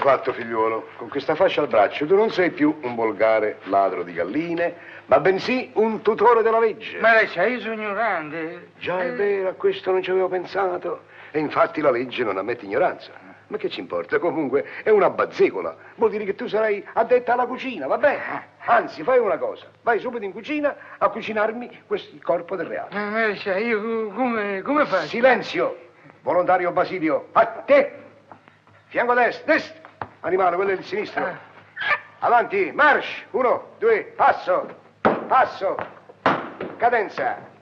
Fatto, figliuolo, con questa fascia al braccio tu non sei più un volgare ladro di galline, ma bensì un tutore della legge. Ma lei sa, io sono ignorante. Già è Eh, vero, a questo non ci avevo pensato. E infatti la legge non ammette ignoranza. Ma che ci importa? Comunque è una bazzecola. Vuol dire che tu sarai addetta alla cucina, va bene? Anzi, fai una cosa. Vai subito in cucina a cucinarmi questo corpo del reale. Ma ma lei sa, io co- come, come faccio? Silenzio! Volontario Basilio, a te! Fianco destro, destro! Animale, quello è il sinistro. Ah. Avanti, march! Uno, due, passo! Passo! Cadenza!